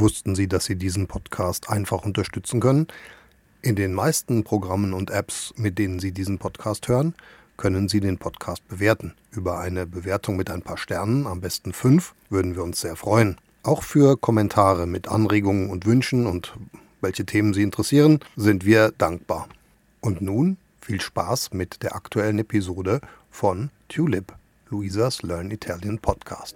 Wussten Sie, dass Sie diesen Podcast einfach unterstützen können? In den meisten Programmen und Apps, mit denen Sie diesen Podcast hören, können Sie den Podcast bewerten. Über eine Bewertung mit ein paar Sternen, am besten fünf, würden wir uns sehr freuen. Auch für Kommentare mit Anregungen und Wünschen und welche Themen Sie interessieren, sind wir dankbar. Und nun viel Spaß mit der aktuellen Episode von Tulip, Luisas Learn Italian Podcast.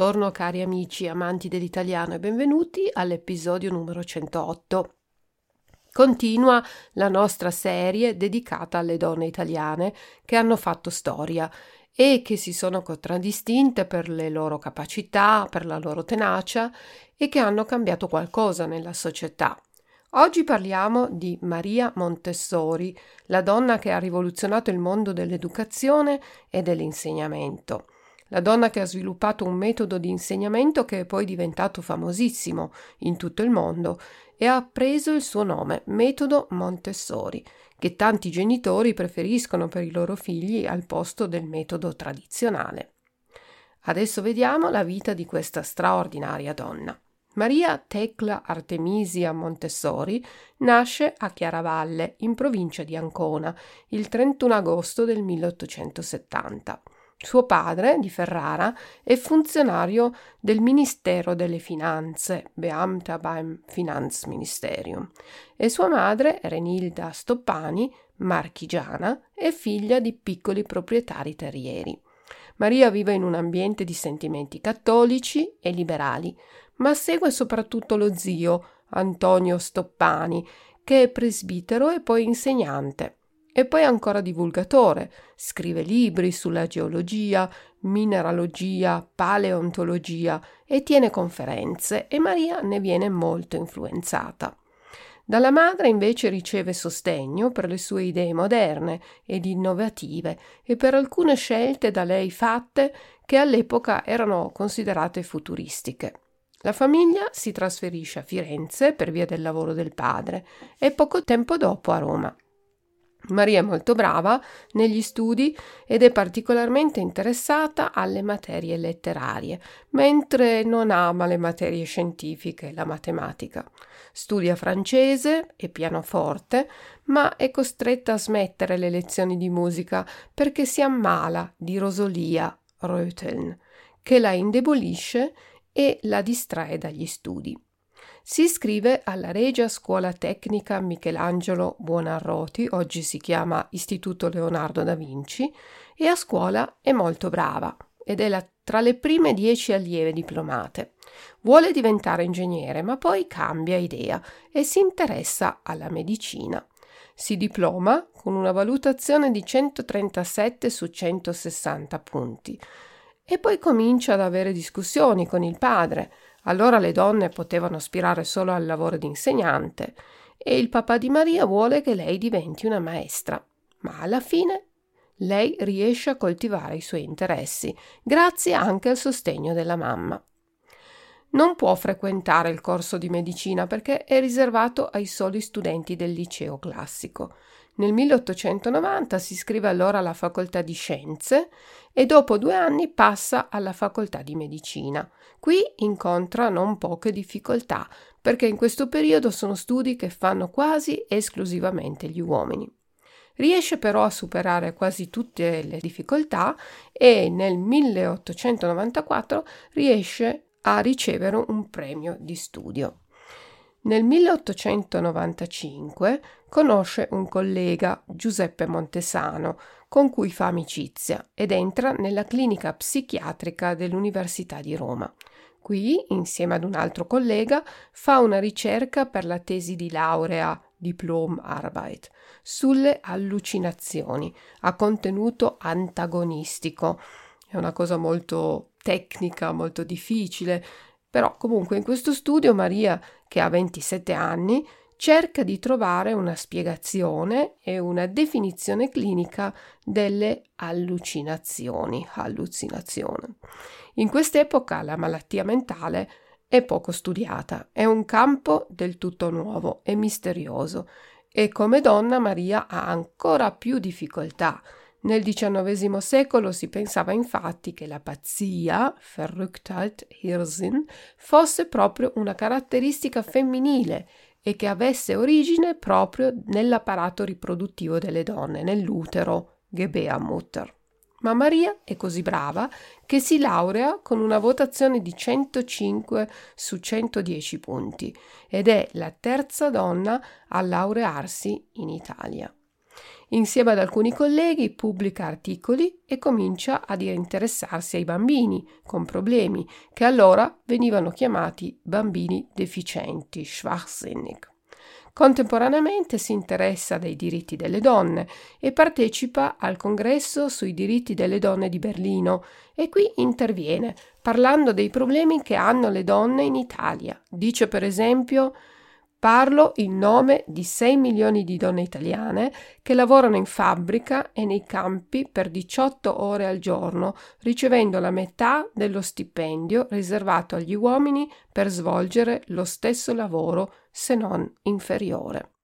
Buongiorno cari amici amanti dell'italiano e benvenuti all'episodio numero 108. Continua la nostra serie dedicata alle donne italiane che hanno fatto storia e che si sono contraddistinte per le loro capacità, per la loro tenacia e che hanno cambiato qualcosa nella società. Oggi parliamo di Maria Montessori, la donna che ha rivoluzionato il mondo dell'educazione e dell'insegnamento la donna che ha sviluppato un metodo di insegnamento che è poi diventato famosissimo in tutto il mondo e ha preso il suo nome, metodo Montessori, che tanti genitori preferiscono per i loro figli al posto del metodo tradizionale. Adesso vediamo la vita di questa straordinaria donna. Maria Tecla Artemisia Montessori nasce a Chiaravalle, in provincia di Ancona, il 31 agosto del 1870. Suo padre, di Ferrara, è funzionario del Ministero delle Finanze, Beamta beim Finanzministerium, e sua madre, Renilda Stoppani, marchigiana, è figlia di piccoli proprietari terrieri. Maria vive in un ambiente di sentimenti cattolici e liberali, ma segue soprattutto lo zio, Antonio Stoppani, che è presbitero e poi insegnante. E poi ancora divulgatore, scrive libri sulla geologia, mineralogia, paleontologia e tiene conferenze e Maria ne viene molto influenzata. Dalla madre invece riceve sostegno per le sue idee moderne ed innovative e per alcune scelte da lei fatte che all'epoca erano considerate futuristiche. La famiglia si trasferisce a Firenze per via del lavoro del padre e poco tempo dopo a Roma. Maria è molto brava negli studi ed è particolarmente interessata alle materie letterarie, mentre non ama le materie scientifiche e la matematica. Studia francese e pianoforte, ma è costretta a smettere le lezioni di musica perché si ammala di rosolia Röteln, che la indebolisce e la distrae dagli studi. Si iscrive alla Regia Scuola Tecnica Michelangelo Buonarroti, oggi si chiama Istituto Leonardo da Vinci, e a scuola è molto brava ed è la, tra le prime dieci allieve diplomate. Vuole diventare ingegnere, ma poi cambia idea e si interessa alla medicina. Si diploma con una valutazione di 137 su 160 punti e poi comincia ad avere discussioni con il padre allora le donne potevano aspirare solo al lavoro di insegnante e il papà di Maria vuole che lei diventi una maestra. Ma alla fine lei riesce a coltivare i suoi interessi, grazie anche al sostegno della mamma. Non può frequentare il corso di medicina perché è riservato ai soli studenti del liceo classico. Nel 1890 si iscrive allora alla facoltà di scienze e dopo due anni passa alla facoltà di medicina. Qui incontra non poche difficoltà perché in questo periodo sono studi che fanno quasi esclusivamente gli uomini. Riesce però a superare quasi tutte le difficoltà e nel 1894 riesce a ricevere un premio di studio. Nel 1895 conosce un collega, Giuseppe Montesano, con cui fa amicizia ed entra nella clinica psichiatrica dell'Università di Roma. Qui, insieme ad un altro collega, fa una ricerca per la tesi di laurea Diplom-Arbeit sulle allucinazioni a contenuto antagonistico. È una cosa molto tecnica, molto difficile, però comunque in questo studio Maria, che ha 27 anni, cerca di trovare una spiegazione e una definizione clinica delle allucinazioni, allucinazione. In quest'epoca la malattia mentale è poco studiata, è un campo del tutto nuovo e misterioso e come donna Maria ha ancora più difficoltà. Nel XIX secolo si pensava infatti che la pazzia, Verrücktheit, Hirnsinn, fosse proprio una caratteristica femminile e che avesse origine proprio nell'apparato riproduttivo delle donne, nell'utero, Gebärmutter. Ma Maria è così brava che si laurea con una votazione di 105 su 110 punti ed è la terza donna a laurearsi in Italia. Insieme ad alcuni colleghi pubblica articoli e comincia ad interessarsi ai bambini con problemi che allora venivano chiamati bambini deficienti, schwachsinnig. Contemporaneamente si interessa dei diritti delle donne e partecipa al congresso sui diritti delle donne di Berlino e qui interviene parlando dei problemi che hanno le donne in Italia. Dice per esempio Parlo in nome di 6 milioni di donne italiane che lavorano in fabbrica e nei campi per 18 ore al giorno, ricevendo la metà dello stipendio riservato agli uomini per svolgere lo stesso lavoro, se non inferiore.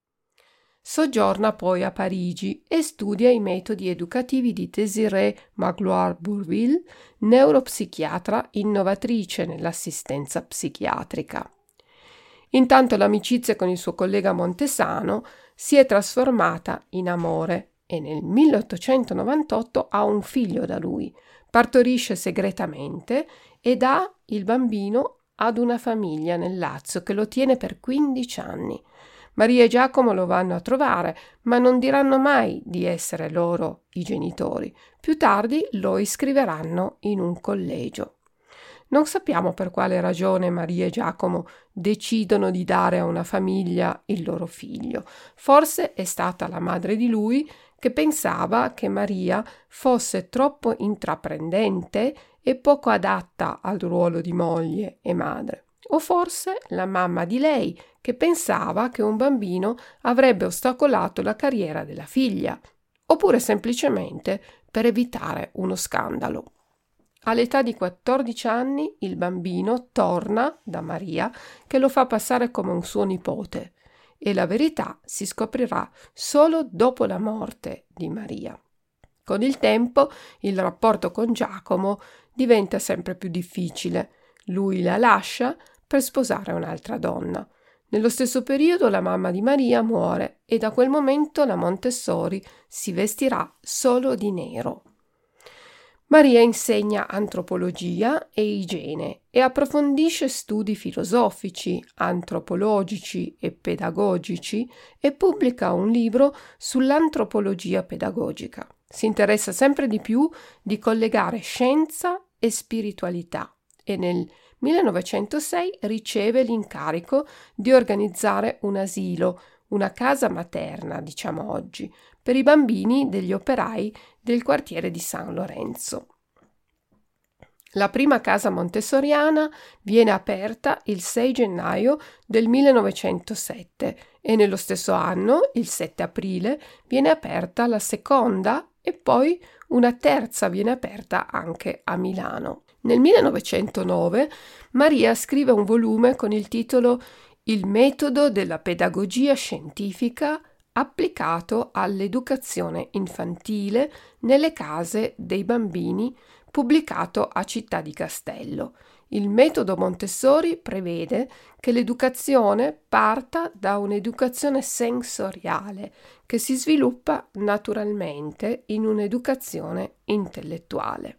Soggiorna poi a Parigi e studia i metodi educativi di Désirée Magloire-Bourville, neuropsichiatra innovatrice nell'assistenza psichiatrica. Intanto l'amicizia con il suo collega Montesano si è trasformata in amore e nel 1898 ha un figlio da lui, partorisce segretamente e dà il bambino ad una famiglia nel Lazio che lo tiene per 15 anni. Maria e Giacomo lo vanno a trovare, ma non diranno mai di essere loro i genitori. Più tardi lo iscriveranno in un collegio. Non sappiamo per quale ragione Maria e Giacomo decidono di dare a una famiglia il loro figlio. Forse è stata la madre di lui che pensava che Maria fosse troppo intraprendente e poco adatta al ruolo di moglie e madre. O forse la mamma di lei che pensava che un bambino avrebbe ostacolato la carriera della figlia. Oppure semplicemente per evitare uno scandalo. All'età di 14 anni il bambino torna da Maria che lo fa passare come un suo nipote e la verità si scoprirà solo dopo la morte di Maria. Con il tempo il rapporto con Giacomo diventa sempre più difficile. Lui la lascia per sposare un'altra donna. Nello stesso periodo la mamma di Maria muore e da quel momento la Montessori si vestirà solo di nero. Maria insegna antropologia e igiene e approfondisce studi filosofici, antropologici e pedagogici e pubblica un libro sull'antropologia pedagogica. Si interessa sempre di più di collegare scienza e spiritualità e nel 1906 riceve l'incarico di organizzare un asilo, una casa materna, diciamo oggi, per i bambini degli operai del quartiere di San Lorenzo. La prima casa montessoriana viene aperta il 6 gennaio del 1907 e nello stesso anno, il 7 aprile, viene aperta la seconda e poi una terza viene aperta anche a Milano. Nel 1909 Maria scrive un volume con il titolo Il metodo della pedagogia scientifica applicato all'educazione infantile nelle case dei bambini, pubblicato a Città di Castello. Il metodo Montessori prevede che l'educazione parta da un'educazione sensoriale che si sviluppa naturalmente in un'educazione intellettuale.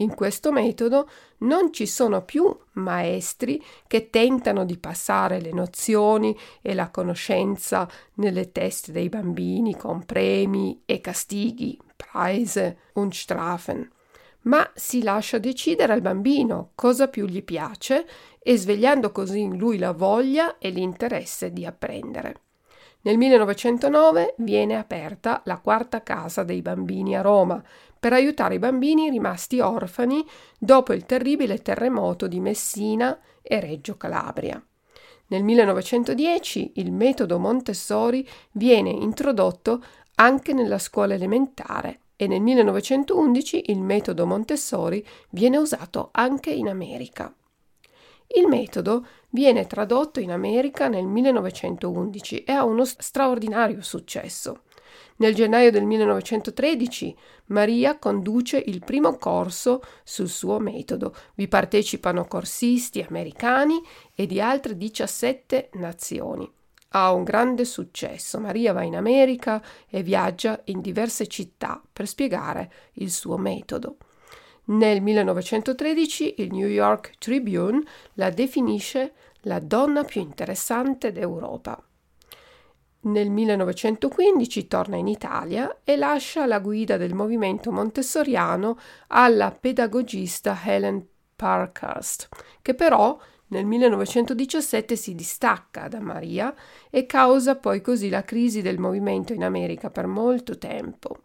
In questo metodo non ci sono più maestri che tentano di passare le nozioni e la conoscenza nelle teste dei bambini con premi e castighi, Preise und Strafen, ma si lascia decidere al bambino cosa più gli piace e svegliando così in lui la voglia e l'interesse di apprendere. Nel 1909 viene aperta la quarta casa dei bambini a Roma per aiutare i bambini rimasti orfani dopo il terribile terremoto di Messina e Reggio Calabria. Nel 1910 il metodo Montessori viene introdotto anche nella scuola elementare e nel 1911 il metodo Montessori viene usato anche in America. Il metodo viene tradotto in America nel 1911 e ha uno straordinario successo. Nel gennaio del 1913 Maria conduce il primo corso sul suo metodo. Vi partecipano corsisti americani e di altre 17 nazioni. Ha un grande successo. Maria va in America e viaggia in diverse città per spiegare il suo metodo. Nel 1913 il New York Tribune la definisce la donna più interessante d'Europa. Nel 1915 torna in Italia e lascia la guida del movimento montessoriano alla pedagogista Helen Parkhurst, che però nel 1917 si distacca da Maria e causa poi così la crisi del movimento in America per molto tempo.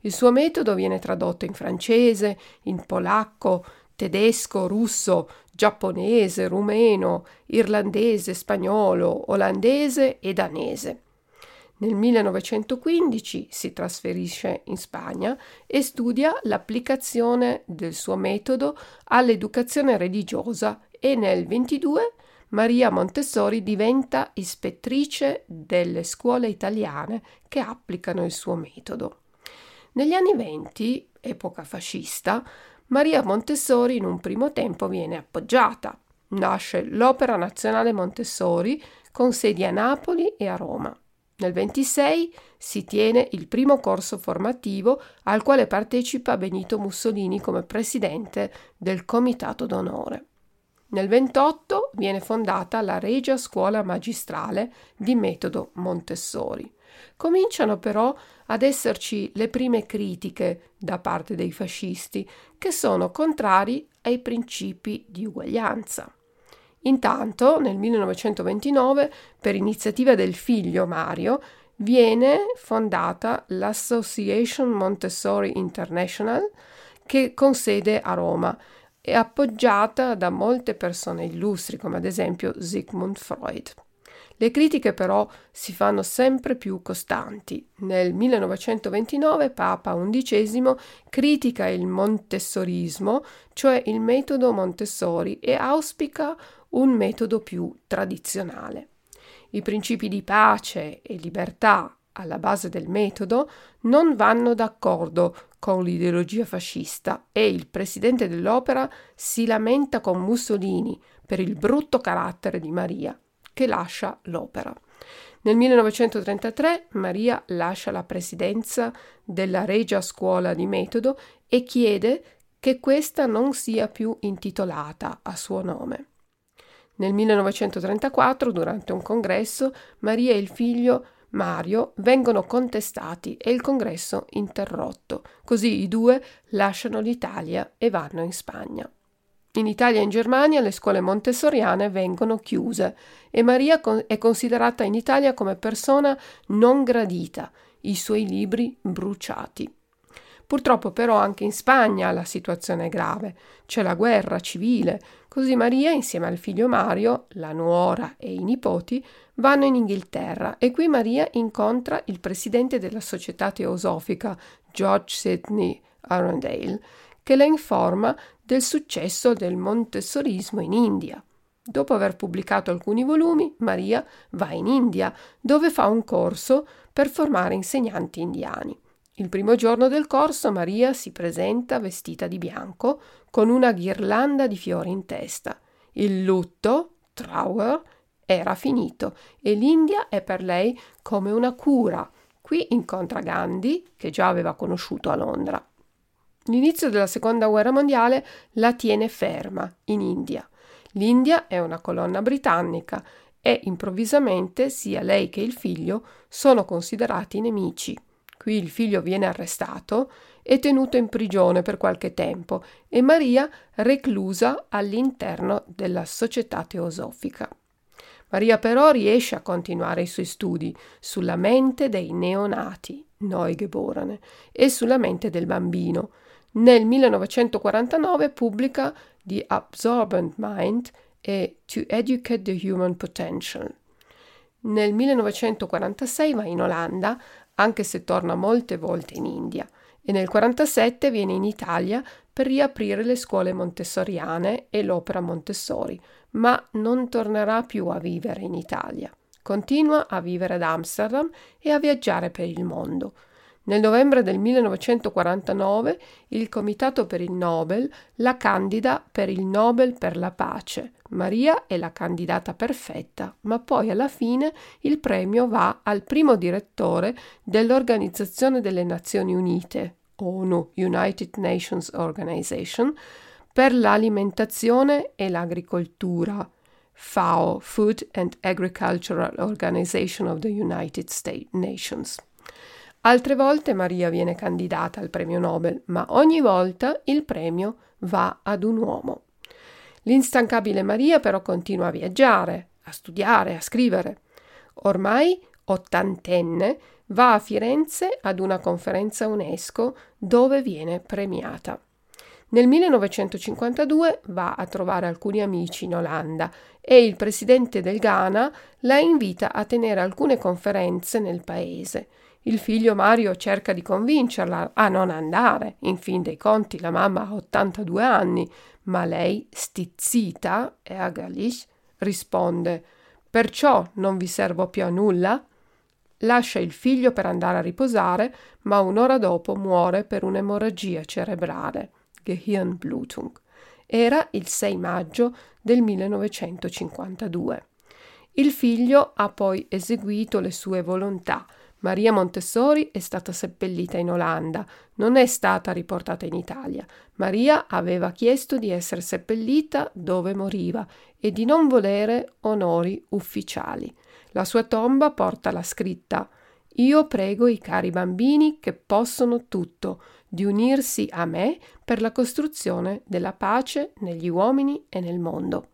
Il suo metodo viene tradotto in francese, in polacco, tedesco, russo, giapponese, rumeno, irlandese, spagnolo, olandese e danese. Nel 1915 si trasferisce in Spagna e studia l'applicazione del suo metodo all'educazione religiosa e nel 22 Maria Montessori diventa ispettrice delle scuole italiane che applicano il suo metodo. Negli anni venti, epoca fascista, Maria Montessori in un primo tempo viene appoggiata. Nasce l'Opera Nazionale Montessori con sedi a Napoli e a Roma. Nel 26 si tiene il primo corso formativo al quale partecipa Benito Mussolini come presidente del Comitato d'Onore. Nel 28 viene fondata la Regia Scuola Magistrale di metodo Montessori. Cominciano però ad esserci le prime critiche da parte dei fascisti, che sono contrari ai principi di uguaglianza. Intanto, nel 1929, per iniziativa del figlio Mario, viene fondata l'Association Montessori International, che con sede a Roma e appoggiata da molte persone illustri, come ad esempio Sigmund Freud. Le critiche però si fanno sempre più costanti. Nel 1929 Papa XI critica il montessorismo, cioè il metodo Montessori, e auspica un metodo più tradizionale. I principi di pace e libertà alla base del metodo non vanno d'accordo con l'ideologia fascista e il presidente dell'opera si lamenta con Mussolini per il brutto carattere di Maria che lascia l'opera. Nel 1933 Maria lascia la presidenza della Regia Scuola di Metodo e chiede che questa non sia più intitolata a suo nome. Nel 1934, durante un congresso, Maria e il figlio Mario vengono contestati e il congresso interrotto. Così i due lasciano l'Italia e vanno in Spagna. In Italia e in Germania le scuole montessoriane vengono chiuse e Maria è considerata in Italia come persona non gradita, i suoi libri bruciati. Purtroppo però anche in Spagna la situazione è grave, c'è la guerra civile, così Maria insieme al figlio Mario, la nuora e i nipoti vanno in Inghilterra e qui Maria incontra il presidente della società teosofica, George Sidney Arundale, che la informa del successo del montessorismo in India. Dopo aver pubblicato alcuni volumi, Maria va in India, dove fa un corso per formare insegnanti indiani. Il primo giorno del corso Maria si presenta vestita di bianco, con una ghirlanda di fiori in testa. Il lutto, Trauer, era finito e l'India è per lei come una cura. Qui incontra Gandhi, che già aveva conosciuto a Londra. L'inizio della seconda guerra mondiale la tiene ferma in India. L'India è una colonna britannica e improvvisamente sia lei che il figlio sono considerati nemici. Qui il figlio viene arrestato e tenuto in prigione per qualche tempo e Maria reclusa all'interno della società teosofica. Maria però riesce a continuare i suoi studi sulla mente dei neonati, Neugeborene, e sulla mente del bambino, nel 1949 pubblica The Absorbent Mind e To Educate the Human Potential. Nel 1946 va in Olanda, anche se torna molte volte in India, e nel 1947 viene in Italia per riaprire le scuole montessoriane e l'opera Montessori, ma non tornerà più a vivere in Italia. Continua a vivere ad Amsterdam e a viaggiare per il mondo. Nel novembre del 1949 il Comitato per il Nobel la candida per il Nobel per la pace. Maria è la candidata perfetta, ma poi alla fine il premio va al primo direttore dell'Organizzazione delle Nazioni Unite, ONU, United Nations Organization, per l'alimentazione e l'agricoltura, FAO, Food and Agricultural Organization of the United States Nations. Altre volte Maria viene candidata al premio Nobel, ma ogni volta il premio va ad un uomo. L'instancabile Maria però continua a viaggiare, a studiare, a scrivere. Ormai ottantenne, va a Firenze ad una conferenza UNESCO dove viene premiata. Nel 1952 va a trovare alcuni amici in Olanda e il presidente del Ghana la invita a tenere alcune conferenze nel paese. Il figlio Mario cerca di convincerla a non andare, in fin dei conti la mamma ha 82 anni, ma lei, stizzita e ärgerlich, risponde Perciò non vi servo più a nulla? Lascia il figlio per andare a riposare, ma un'ora dopo muore per un'emorragia cerebrale, Gehirnblutung. Era il 6 maggio del 1952. Il figlio ha poi eseguito le sue volontà, Maria Montessori è stata seppellita in Olanda, non è stata riportata in Italia. Maria aveva chiesto di essere seppellita dove moriva e di non volere onori ufficiali. La sua tomba porta la scritta Io prego i cari bambini che possono tutto di unirsi a me per la costruzione della pace negli uomini e nel mondo.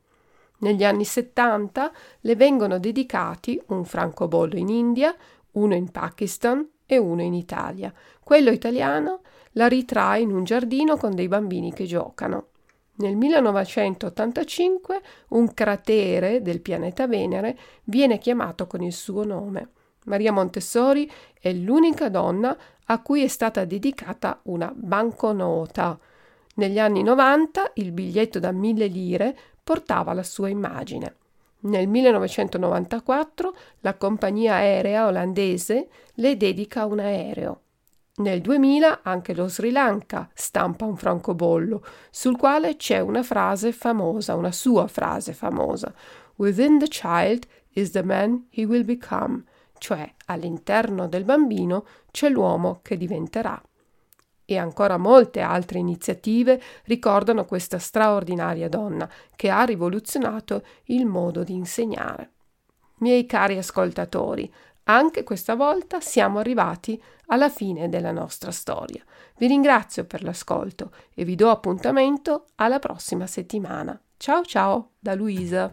Negli anni 70 le vengono dedicati un francobollo in India, uno in Pakistan e uno in Italia. Quello italiano la ritrae in un giardino con dei bambini che giocano. Nel 1985 un cratere del pianeta Venere viene chiamato con il suo nome. Maria Montessori è l'unica donna a cui è stata dedicata una banconota. Negli anni 90 il biglietto da mille lire portava la sua immagine. Nel 1994 la compagnia aerea olandese le dedica un aereo. Nel 2000 anche lo Sri Lanka stampa un francobollo sul quale c'è una frase famosa, una sua frase famosa. Within the child is the man he will become, cioè all'interno del bambino c'è l'uomo che diventerà e ancora molte altre iniziative ricordano questa straordinaria donna che ha rivoluzionato il modo di insegnare. Miei cari ascoltatori, anche questa volta siamo arrivati alla fine della nostra storia. Vi ringrazio per l'ascolto e vi do appuntamento alla prossima settimana. Ciao ciao da Luisa.